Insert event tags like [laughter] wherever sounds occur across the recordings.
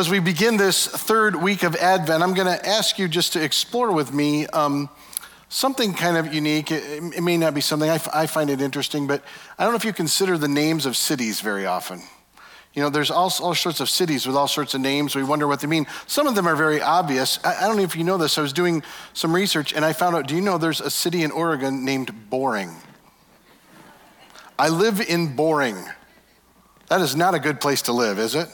Well, as we begin this third week of Advent, I'm going to ask you just to explore with me um, something kind of unique. It, it may not be something I, f- I find it interesting, but I don't know if you consider the names of cities very often. You know, there's all, all sorts of cities with all sorts of names. We wonder what they mean. Some of them are very obvious. I, I don't know if you know this. I was doing some research and I found out do you know there's a city in Oregon named Boring? I live in Boring. That is not a good place to live, is it?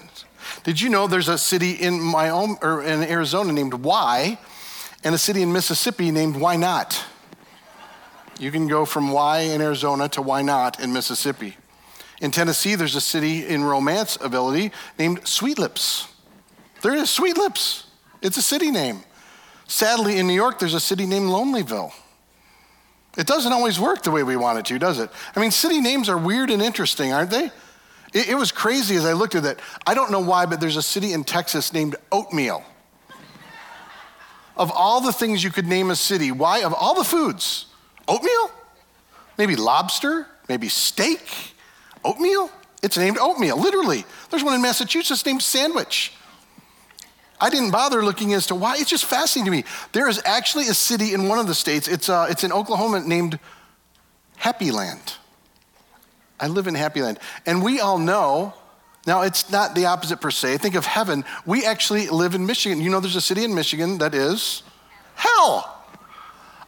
Did you know there's a city in my own, or in Arizona named Why, and a city in Mississippi named Why Not? You can go from Why in Arizona to Why Not in Mississippi. In Tennessee, there's a city in Romance ability named Sweet Lips. There is Sweet Lips. It's a city name. Sadly, in New York, there's a city named Lonelyville. It doesn't always work the way we want it to, does it? I mean, city names are weird and interesting, aren't they? It, it was crazy as I looked at that. I don't know why, but there's a city in Texas named Oatmeal. of all the things you could name a city, why, of all the foods, oatmeal? Maybe lobster? Maybe steak? Oatmeal? It's named oatmeal, literally. There's one in Massachusetts named Sandwich. I didn't bother looking as to why. It's just fascinating to me. There is actually a city in one of the states, it's, uh, it's in Oklahoma, named Happy Land. I live in Happy Land. And we all know, now it's not the opposite per se. Think of heaven. We actually live in Michigan. You know, there's a city in Michigan that is hell.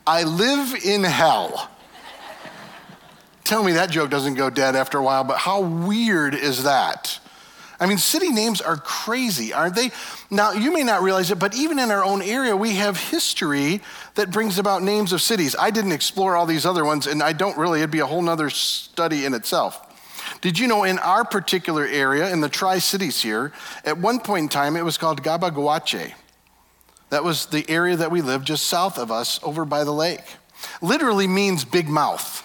I live in hell. Tell me that joke doesn't go dead after a while, but how weird is that? I mean, city names are crazy, aren't they? Now, you may not realize it, but even in our own area, we have history that brings about names of cities. I didn't explore all these other ones, and I don't really, it'd be a whole nother study in itself. Did you know in our particular area, in the Tri Cities here, at one point in time, it was called Gabagouache. That was the area that we lived just south of us over by the lake. Literally means big mouth.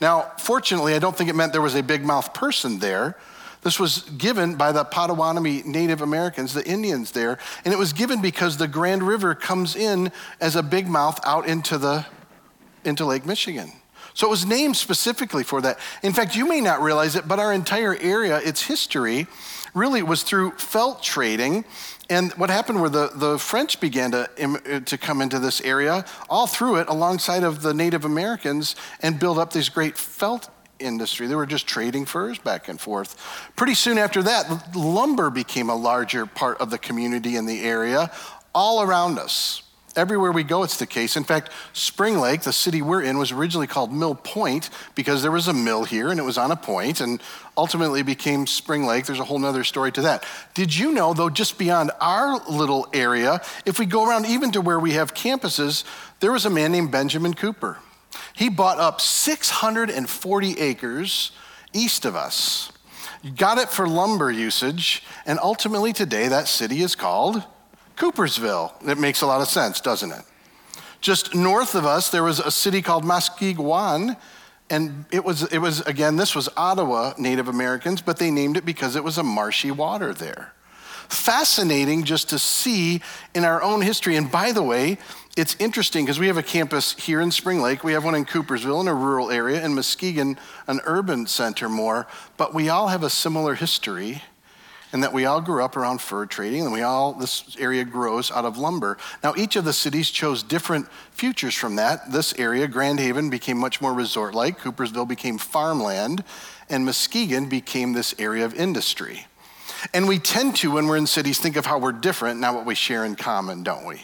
Now, fortunately, I don't think it meant there was a big mouth person there this was given by the Potawatomi Native Americans, the Indians there, and it was given because the Grand River comes in as a big mouth out into the into Lake Michigan. So it was named specifically for that. In fact, you may not realize it, but our entire area, its history, really was through felt trading. And what happened where the, the French began to, to come into this area, all through it, alongside of the Native Americans, and build up these great felt industry. They were just trading furs back and forth. Pretty soon after that, lumber became a larger part of the community in the area all around us. Everywhere we go, it's the case. In fact, Spring Lake, the city we're in, was originally called Mill Point because there was a mill here and it was on a point and ultimately became Spring Lake. There's a whole other story to that. Did you know, though, just beyond our little area, if we go around even to where we have campuses, there was a man named Benjamin Cooper. He bought up 640 acres east of us, got it for lumber usage, and ultimately today that city is called Coopersville. It makes a lot of sense, doesn't it? Just north of us, there was a city called Muskegon, and it was, it was, again, this was Ottawa Native Americans, but they named it because it was a marshy water there. Fascinating just to see in our own history. And by the way, it's interesting because we have a campus here in Spring Lake. We have one in Coopersville in a rural area, in Muskegon, an urban center more. But we all have a similar history in that we all grew up around fur trading and we all, this area grows out of lumber. Now, each of the cities chose different futures from that. This area, Grand Haven, became much more resort like, Coopersville became farmland, and Muskegon became this area of industry. And we tend to, when we're in cities, think of how we're different, not what we share in common, don't we?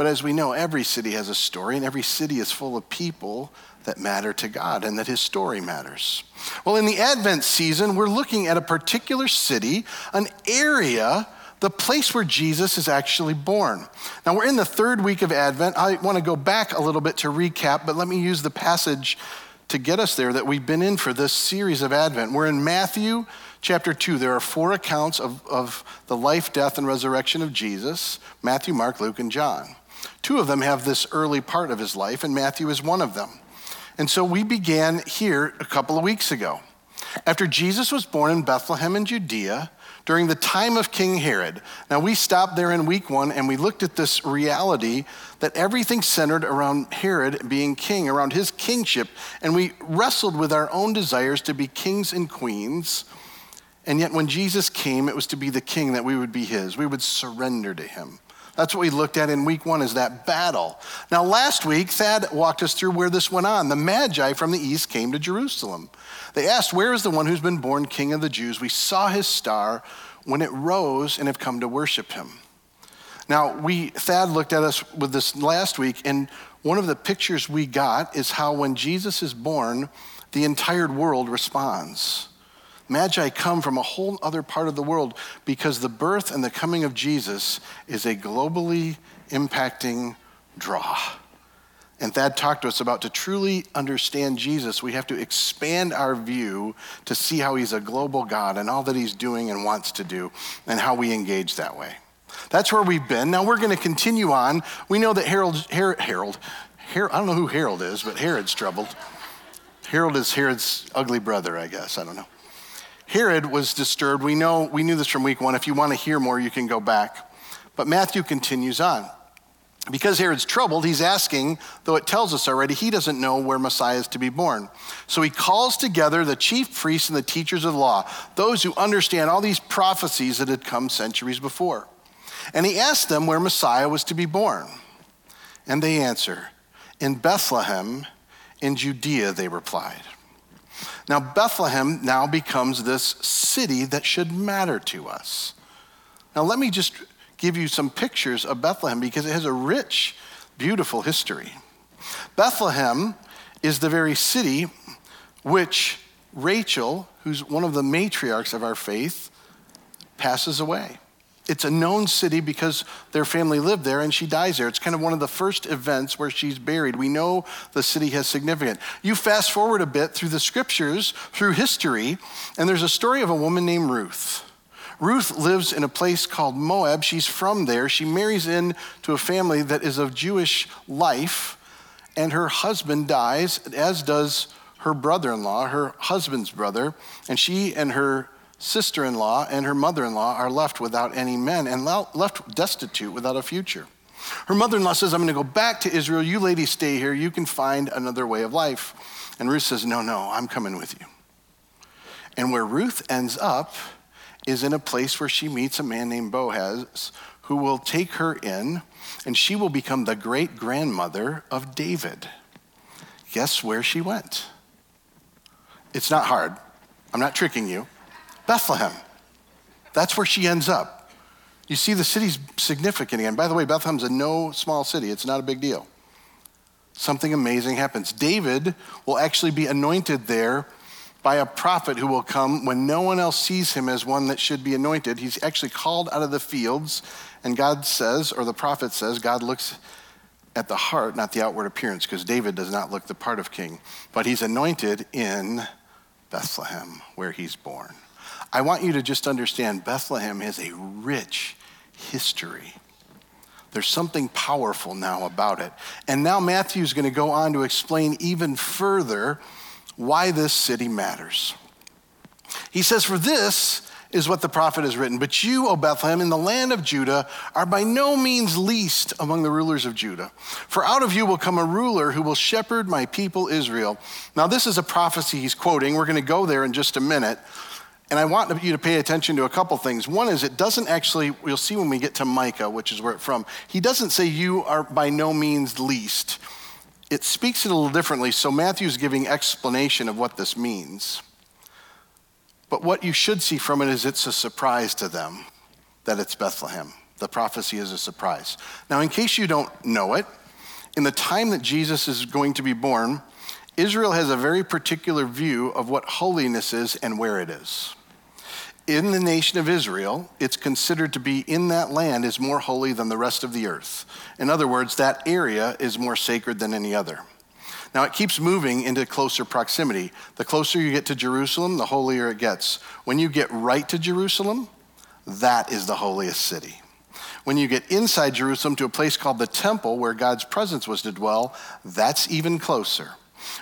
But as we know, every city has a story, and every city is full of people that matter to God and that his story matters. Well, in the Advent season, we're looking at a particular city, an area, the place where Jesus is actually born. Now, we're in the third week of Advent. I want to go back a little bit to recap, but let me use the passage to get us there that we've been in for this series of Advent. We're in Matthew chapter 2. There are four accounts of, of the life, death, and resurrection of Jesus Matthew, Mark, Luke, and John. Two of them have this early part of his life, and Matthew is one of them. And so we began here a couple of weeks ago. After Jesus was born in Bethlehem in Judea, during the time of King Herod. Now, we stopped there in week one and we looked at this reality that everything centered around Herod being king, around his kingship, and we wrestled with our own desires to be kings and queens And yet, when Jesus came, it was to be the king that we would be his. We would surrender to him. That's what we looked at in week one is that battle. Now, last week, Thad walked us through where this went on. The Magi from the east came to Jerusalem. They asked, Where is the one who's been born king of the Jews? We saw his star when it rose and have come to worship him. Now, we, Thad looked at us with this last week, and one of the pictures we got is how when Jesus is born, the entire world responds. Magi come from a whole other part of the world because the birth and the coming of Jesus is a globally impacting draw. And Thad talked to us about to truly understand Jesus, we have to expand our view to see how he's a global God and all that he's doing and wants to do and how we engage that way. That's where we've been. Now we're going to continue on. We know that Harold, Harold, Harold, Harold, I don't know who Harold is, but Herod's troubled. Harold is Herod's ugly brother, I guess. I don't know. Herod was disturbed. We know we knew this from week one. If you want to hear more, you can go back. But Matthew continues on. Because Herod's troubled, he's asking, though it tells us already, he doesn't know where Messiah is to be born. So he calls together the chief priests and the teachers of the law, those who understand all these prophecies that had come centuries before. And he asked them where Messiah was to be born. And they answer, In Bethlehem, in Judea, they replied. Now, Bethlehem now becomes this city that should matter to us. Now, let me just give you some pictures of Bethlehem because it has a rich, beautiful history. Bethlehem is the very city which Rachel, who's one of the matriarchs of our faith, passes away. It's a known city because their family lived there and she dies there. It's kind of one of the first events where she's buried. We know the city has significance. You fast forward a bit through the scriptures, through history, and there's a story of a woman named Ruth. Ruth lives in a place called Moab. She's from there. She marries into a family that is of Jewish life, and her husband dies, as does her brother in law, her husband's brother, and she and her sister in law and her mother in law are left without any men and left destitute without a future. Her mother in law says, I'm going to go back to Israel. You ladies stay here. You can find another way of life. And Ruth says, No, no, I'm coming with you. And where Ruth ends up is in a place where she meets a man named Boaz who will take her in, and she will become the great grandmother of David. Guess where she went? It's not hard. I'm not tricking you. Bethlehem. That's where she ends up. You see, the city's significant again. By the way, Bethlehem's a no small city, it's not a big deal. Something amazing happens. David will actually be anointed there by a prophet who will come when no one else sees him as one that should be anointed. He's actually called out of the fields, and God says, or the prophet says, God looks at the heart, not the outward appearance, because David does not look the part of king. But he's anointed in Bethlehem, where he's born. I want you to just understand Bethlehem has a rich history. There's something powerful now about it. And now Matthew's going to go on to explain even further why this city matters. He says, For this is what the prophet has written. But you, O Bethlehem, in the land of Judah, are by no means least among the rulers of Judah. For out of you will come a ruler who will shepherd my people Israel. Now, this is a prophecy he's quoting. We're going to go there in just a minute. And I want you to pay attention to a couple things. One is it doesn't actually, we'll see when we get to Micah, which is where it's from. He doesn't say you are by no means least. It speaks it a little differently, so Matthew's giving explanation of what this means. But what you should see from it is it's a surprise to them that it's Bethlehem. The prophecy is a surprise. Now, in case you don't know it, in the time that Jesus is going to be born, Israel has a very particular view of what holiness is and where it is in the nation of Israel, it's considered to be in that land is more holy than the rest of the earth. In other words, that area is more sacred than any other. Now it keeps moving into closer proximity. The closer you get to Jerusalem, the holier it gets. When you get right to Jerusalem, that is the holiest city. When you get inside Jerusalem to a place called the temple where God's presence was to dwell, that's even closer.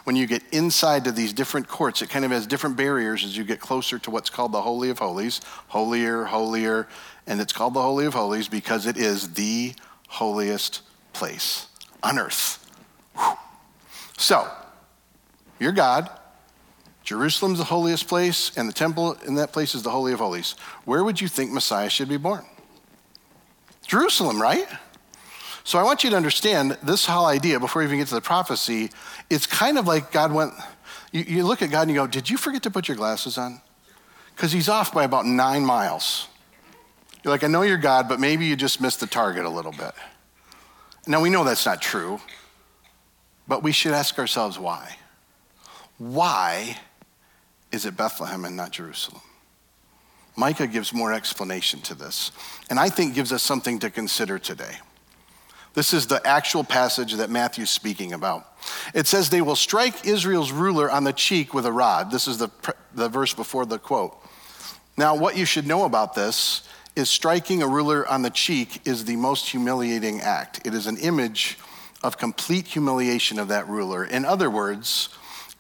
When you get inside to these different courts, it kind of has different barriers as you get closer to what's called the Holy of Holies, holier, holier, and it's called the Holy of Holies because it is the holiest place on earth. Whew. So, your God Jerusalem's the holiest place, and the temple in that place is the Holy of Holies. Where would you think Messiah should be born? Jerusalem, right? So I want you to understand this whole idea before we even get to the prophecy. It's kind of like God went, you, you look at God and you go, Did you forget to put your glasses on? Because he's off by about nine miles. You're like, I know you're God, but maybe you just missed the target a little bit. Now we know that's not true, but we should ask ourselves why. Why is it Bethlehem and not Jerusalem? Micah gives more explanation to this, and I think gives us something to consider today. This is the actual passage that Matthew's speaking about. It says, They will strike Israel's ruler on the cheek with a rod. This is the, the verse before the quote. Now, what you should know about this is striking a ruler on the cheek is the most humiliating act. It is an image of complete humiliation of that ruler. In other words,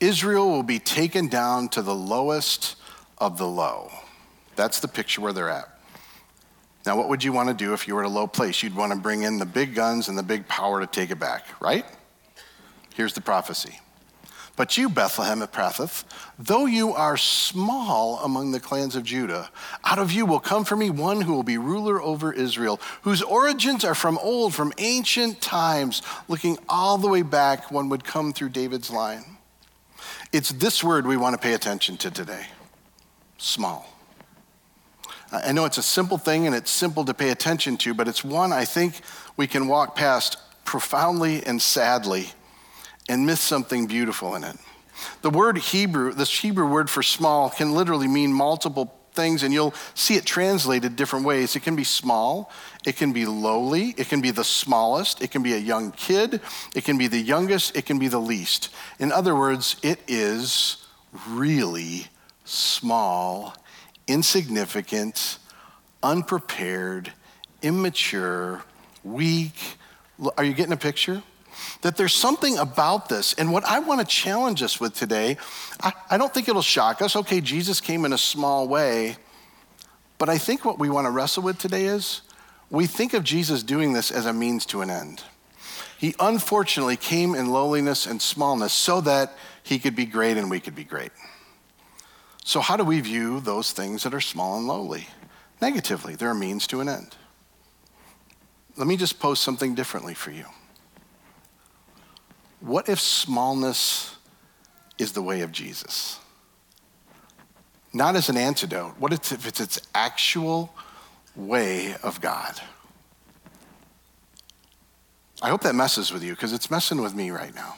Israel will be taken down to the lowest of the low. That's the picture where they're at. Now, what would you want to do if you were at a low place? You'd want to bring in the big guns and the big power to take it back, right? Here's the prophecy. But you, Bethlehem Ephrathah, though you are small among the clans of Judah, out of you will come for me one who will be ruler over Israel, whose origins are from old, from ancient times, looking all the way back, one would come through David's line. It's this word we want to pay attention to today small. I know it's a simple thing and it's simple to pay attention to, but it's one I think we can walk past profoundly and sadly and miss something beautiful in it. The word Hebrew, this Hebrew word for small, can literally mean multiple things, and you'll see it translated different ways. It can be small, it can be lowly, it can be the smallest, it can be a young kid, it can be the youngest, it can be the least. In other words, it is really small insignificant, unprepared, immature, weak. Are you getting a picture? That there's something about this. And what I want to challenge us with today, I, I don't think it'll shock us. Okay, Jesus came in a small way. But I think what we want to wrestle with today is we think of Jesus doing this as a means to an end. He unfortunately came in lowliness and smallness so that he could be great and we could be great. So, how do we view those things that are small and lowly? Negatively, they're a means to an end. Let me just pose something differently for you. What if smallness is the way of Jesus? Not as an antidote. What if it's its actual way of God? I hope that messes with you because it's messing with me right now.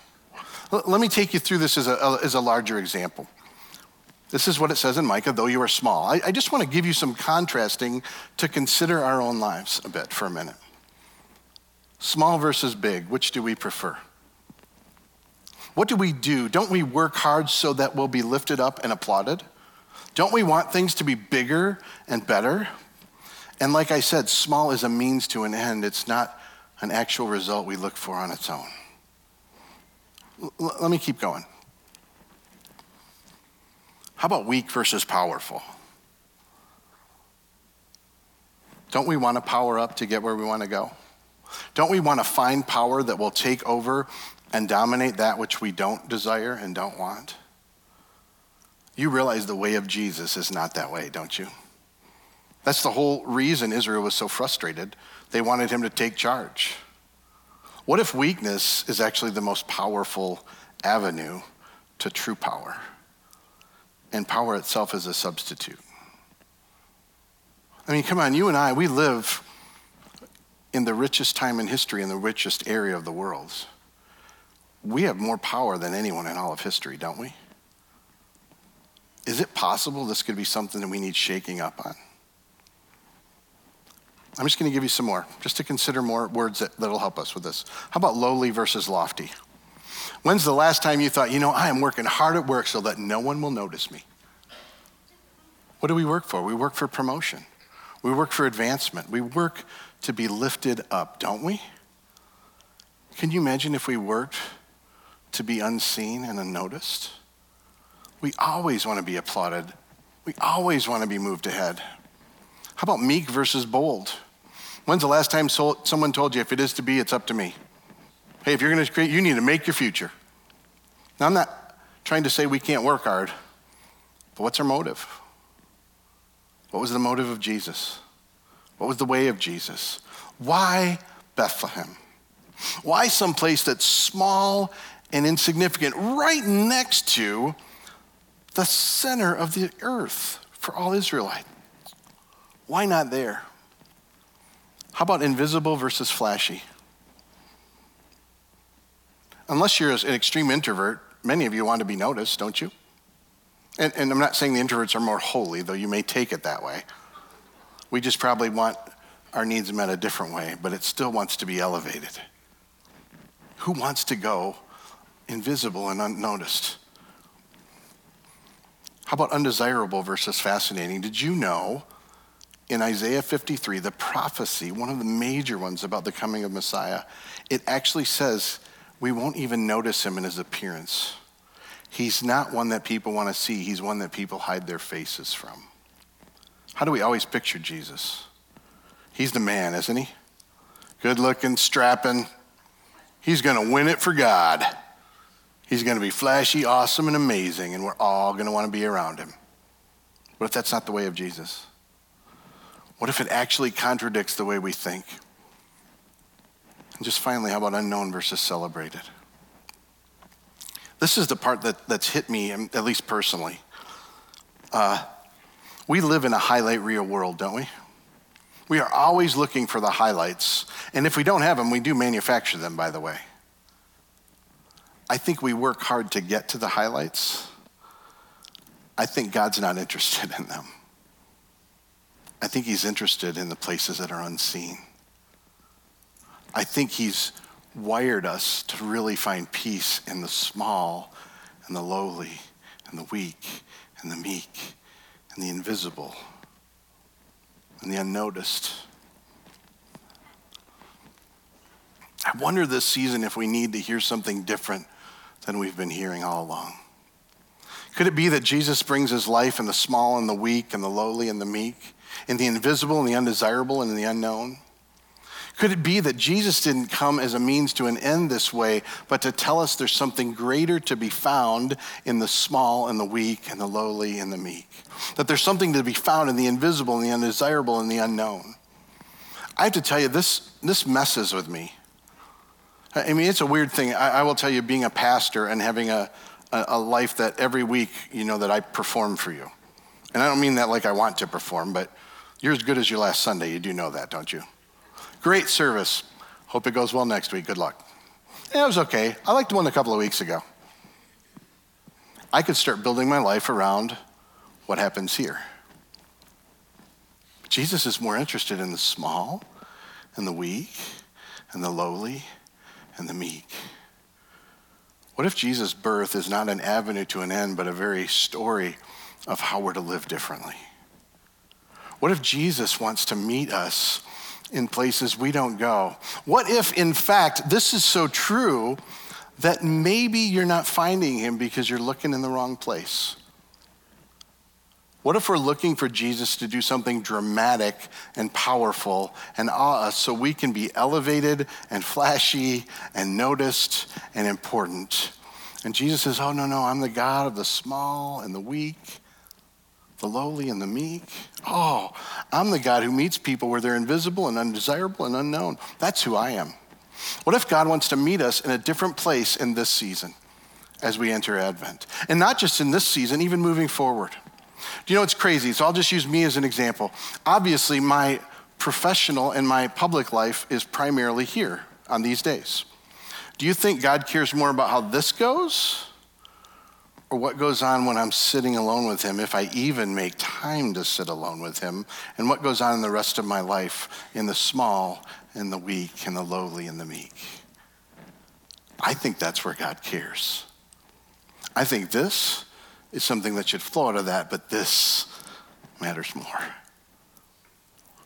Let me take you through this as a, as a larger example. This is what it says in Micah, though you are small. I, I just want to give you some contrasting to consider our own lives a bit for a minute. Small versus big, which do we prefer? What do we do? Don't we work hard so that we'll be lifted up and applauded? Don't we want things to be bigger and better? And like I said, small is a means to an end. It's not an actual result we look for on its own. L- let me keep going. How about weak versus powerful? Don't we want to power up to get where we want to go? Don't we want to find power that will take over and dominate that which we don't desire and don't want? You realize the way of Jesus is not that way, don't you? That's the whole reason Israel was so frustrated. They wanted him to take charge. What if weakness is actually the most powerful avenue to true power? And power itself is a substitute. I mean, come on, you and I, we live in the richest time in history, in the richest area of the world. We have more power than anyone in all of history, don't we? Is it possible this could be something that we need shaking up on? I'm just going to give you some more, just to consider more words that, that'll help us with this. How about lowly versus lofty? When's the last time you thought, you know, I am working hard at work so that no one will notice me? What do we work for? We work for promotion. We work for advancement. We work to be lifted up, don't we? Can you imagine if we worked to be unseen and unnoticed? We always want to be applauded. We always want to be moved ahead. How about meek versus bold? When's the last time someone told you, if it is to be, it's up to me? Hey, if you're going to create, you need to make your future. Now, I'm not trying to say we can't work hard. But what's our motive? What was the motive of Jesus? What was the way of Jesus? Why Bethlehem? Why some place that's small and insignificant, right next to the center of the earth for all Israelites? Why not there? How about invisible versus flashy? Unless you're an extreme introvert, many of you want to be noticed, don't you? And, and, I'm not saying the introverts are more holy, though you may take it that way. We just probably want our needs met a different way, but it still wants to be elevated. Who wants to go invisible and unnoticed? How about undesirable versus fascinating? Did you know in Isaiah 53, the prophecy, one of the major ones about the coming of Messiah, it actually says we won't even notice him in his appearance. He's not one that people want to see, he's one that people hide their faces from. How do we always picture Jesus? He's the man, isn't he? Good looking, strapping. He's going to win it for God. He's going to be flashy, awesome, and amazing, and we're all going to want to be around him. What if that's not the way of Jesus? What if it actually contradicts the way we think? And just finally, how about unknown versus celebrated? This is the part that, that's hit me, um, at least personally. Uh, we live in a highlight reel world, don't we? We are always looking for the highlights. And if we don't have them, we do manufacture them, by the way. I think we work hard to get to the highlights. I think God's not [laughs] interested in them. I think he's interested in the places that are unseen. I think he's wired us to really find peace in the small and the lowly and the weak and the meek and the invisible and the unnoticed. I wonder this season if we need to hear something different than we've been hearing all along. Could it be that Jesus brings his life in the small and the weak and the lowly and the meek? in the invisible and the undesirable and in the unknown? Could it be that Jesus didn't come as a means to an end this way, but to tell us there's something greater to be found in the small and the weak and the lowly and the meek? That there's something to be found in the invisible and the undesirable and the unknown? I have to tell you, this, this messes with me. I mean, it's a weird thing. I, I will tell you, being a pastor and having a, a, a life that every week, you know, that I perform for you. And I don't mean that like I want to perform, but you're as good as your last Sunday. You do know that, don't you? Great service. Hope it goes well next week. Good luck. Yeah, it was okay. I liked the one a couple of weeks ago. I could start building my life around what happens here. Jesus is more interested in the small and the weak and the lowly and the meek. What if Jesus' birth is not an avenue to an end, but a very story of how we're to live differently? What if Jesus wants to meet us in places we don't go? What if, in fact, this is so true that maybe you're not finding him because you're looking in the wrong place? What if we're looking for Jesus to do something dramatic and powerful and awe us so we can be elevated and flashy and noticed and important? And Jesus says, Oh, no, no, I'm the God of the small and the weak the lowly and the meek. Oh, I'm the God who meets people where they're invisible and undesirable and unknown. That's who I am. What if God wants to meet us in a different place in this season as we enter Advent? And not just in this season, even moving forward. Do you know what's crazy? So I'll just use me as an example. Obviously, my professional and my public life is primarily here on these days. Do you think God cares more about how this goes? Or what goes on when I'm sitting alone with him, if I even make time to sit alone with him, and what goes on in the rest of my life in the small and the weak and the lowly and the meek. I think that's where God cares. I think this is something that should flow out of that, but this matters more.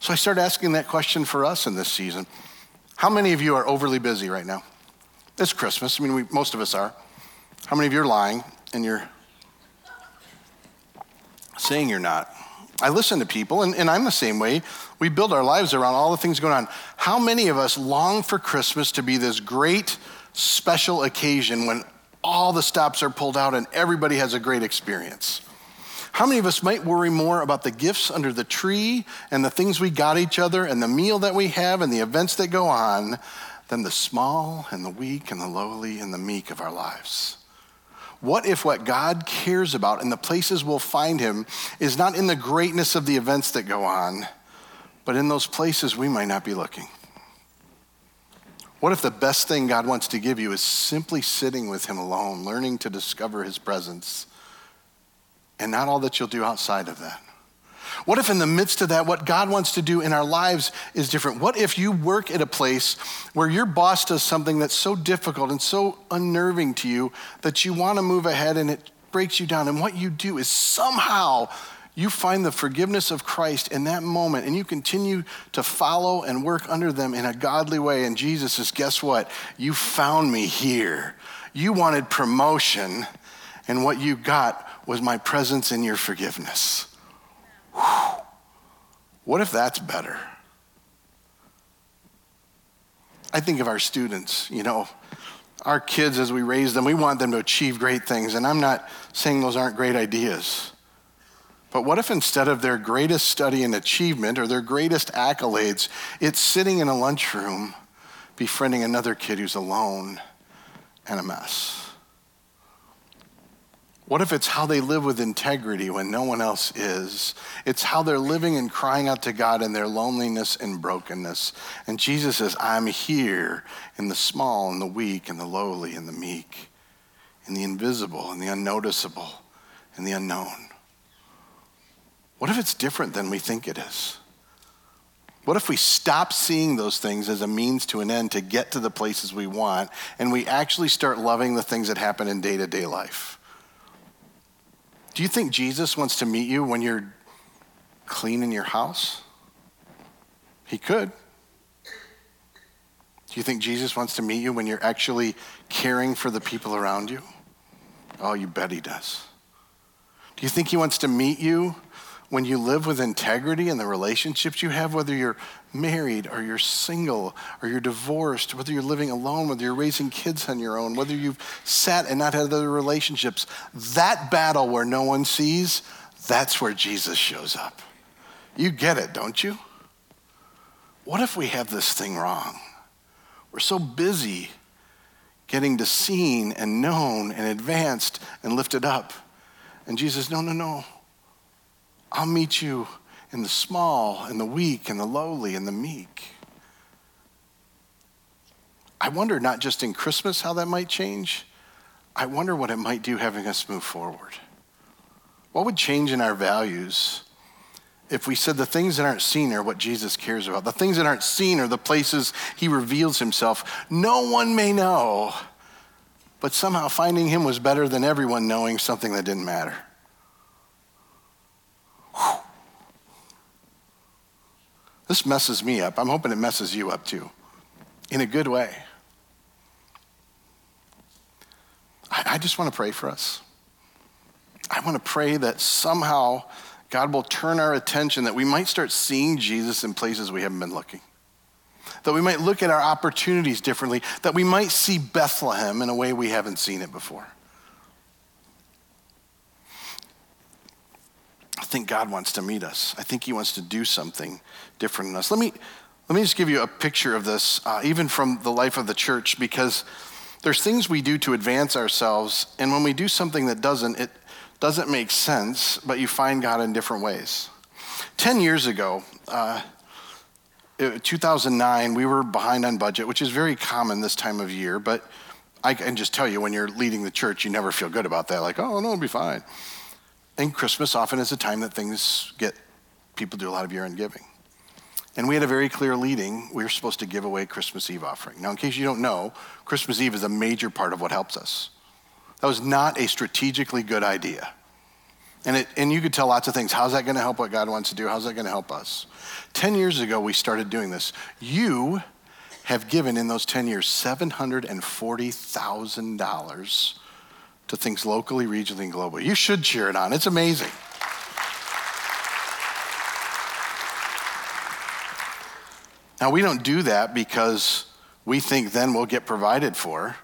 So I started asking that question for us in this season. How many of you are overly busy right now? It's Christmas. I mean, we, most of us are. How many of you are lying? And you're saying you're not. I listen to people, and, and, I'm the same way. We build our lives around all the things going on. How many of us long for Christmas to be this great special occasion when all the stops are pulled out and everybody has a great experience? How many of us might worry more about the gifts under the tree and the things we got each other and the meal that we have and the events that go on than the small and the weak and the lowly and the meek of our lives? What if what God cares about and the places we'll find Him is not in the greatness of the events that go on, but in those places we might not be looking? What if the best thing God wants to give you is simply sitting with Him alone, learning to discover His presence, and not all that you'll do outside of that? What if, in the midst of that, what God wants to do in our lives is different? What if you work at a place where your boss does something that's so difficult and so unnerving to you that you want to move ahead and it breaks you down? And what you do is somehow you find the forgiveness of Christ in that moment and you continue to follow and work under them in a godly way. And Jesus says, Guess what? You found me here. You wanted promotion, and what you got was my presence and your forgiveness. What if that's better? I think of our students, you know, our kids as we raise them, we want them to achieve great things. And I'm not saying those aren't great ideas. But what if instead of their greatest study and achievement or their greatest accolades, it's sitting in a lunchroom befriending another kid who's alone and a mess? What if it's how they live with integrity when no one else is? It's how they're living and crying out to God in their loneliness and brokenness. And Jesus says, I'm here in the small and the weak and the lowly and the meek, in the invisible and the unnoticeable and the unknown. What if it's different than we think it is? What if we stop seeing those things as a means to an end to get to the places we want and we actually start loving the things that happen in day to day life? Do you think Jesus wants to meet you when you're cleaning your house? He could. Do you think Jesus wants to meet you when you're actually caring for the people around you? Oh, you bet he does. Do you think he wants to meet you when you live with integrity in the relationships you have, whether you're married or you're single or you're divorced, whether you're living alone, whether you're raising kids on your own, whether you've sat and not had other relationships, that battle where no one sees, that's where Jesus shows up. You get it, don't you? What if we have this thing wrong? We're so busy getting to seen and known and advanced and lifted up. And Jesus, no, no, no. I'll meet you in the small and the weak and the lowly and the meek. I wonder not just in Christmas how that might change, I wonder what it might do having us move forward. What would change in our values if we said the things that aren't seen are what Jesus cares about? The things that aren't seen are the places he reveals himself. No one may know, but somehow finding him was better than everyone knowing something that didn't matter. This messes me up. I'm hoping it messes you up too, in a good way. I, I just want to pray for us. I want to pray that somehow God will turn our attention, that we might start seeing Jesus in places we haven't been looking. That we might look at our opportunities differently, that we might see Bethlehem in a way we haven't seen it before. Think God wants to meet us. I think He wants to do something different in us. Let me, let me just give you a picture of this, uh, even from the life of the church, because there's things we do to advance ourselves, and when we do something that doesn't, it doesn't make sense, but you find God in different ways. Ten years ago, uh, 2009, we were behind on budget, which is very common this time of year, but I can just tell you when you're leading the church, you never feel good about that, like, oh, no, it'll be fine. And Christmas often is a time that things get, people do a lot of year end giving. And we had a very clear leading. We were supposed to give away Christmas Eve offering. Now, in case you don't know, Christmas Eve is a major part of what helps us. That was not a strategically good idea. And, it, and you could tell lots of things. How's that going to help what God wants to do? How's that going to help us? 10 years ago, we started doing this. You have given in those 10 years $740,000 to things locally, regionally, and globally. You should cheer it on. It's amazing. Now, we don't do that because we think then we'll get provided for.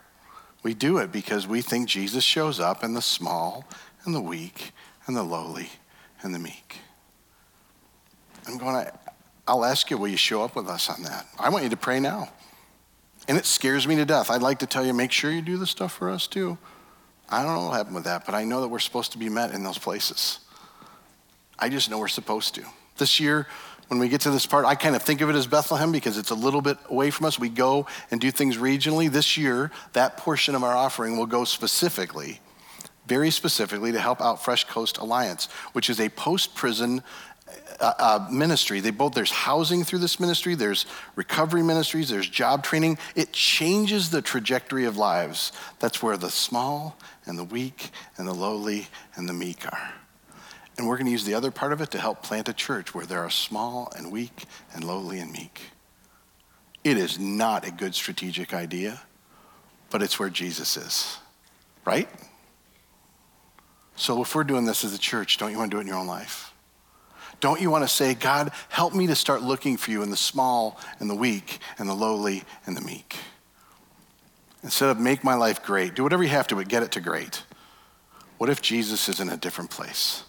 We do it because we think Jesus shows up in the small and the weak and the lowly and the meek. I'm going to, I'll ask you, will you show up with us on that? I want you to pray now. And it scares me to death. I'd like to tell you, make sure you do the stuff for us too. I don't know what happened with that, but I know that we're supposed to be met in those places. I just know we're supposed to. This year, when we get to this part, I kind of think of it as Bethlehem because it's a little bit away from us. We go and do things regionally. This year, that portion of our offering will go specifically, very specifically, to help out Fresh Coast Alliance, which is a post prison uh, uh, ministry. They both there's housing through this ministry, there's recovery ministries, there's job training. It changes the trajectory of lives. That's where the small and the weak and the lowly and the meek are. And we're going to use the other part of it to help plant a church where there are small and weak and lowly and meek. It is not a good strategic idea, but it's where Jesus is, right? So if we're doing this as a church, don't you want to do it in your own life? Don't you want to say, God, help me to start looking for you in the small and the weak and the lowly and the meek? Instead of make my life great, do whatever you have to, but get it to great. What if Jesus is in a different place?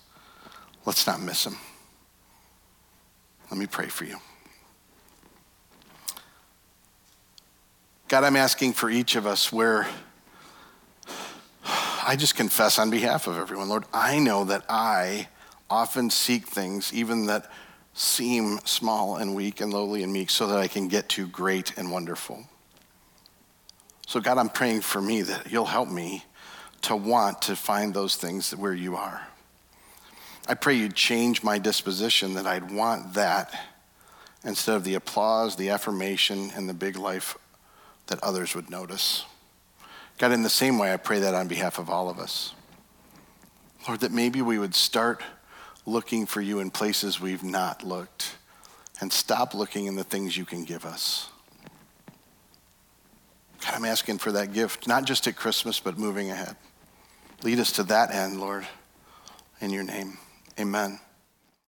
Let's not miss him. Let me pray for you. God, I'm asking for each of us where I just confess on behalf of everyone, Lord, I know that I often seek things, even that seem small and weak and lowly and meek, so that I can get to great and wonderful. So, God, I'm praying for me that you'll help me to want to find those things where you are. I pray you'd change my disposition that I'd want that instead of the applause, the affirmation, and the big life that others would notice. God, in the same way, I pray that on behalf of all of us. Lord, that maybe we would start looking for you in places we've not looked and stop looking in the things you can give us. God, I'm asking for that gift, not just at Christmas, but moving ahead. Lead us to that end, Lord, in your name. Amen.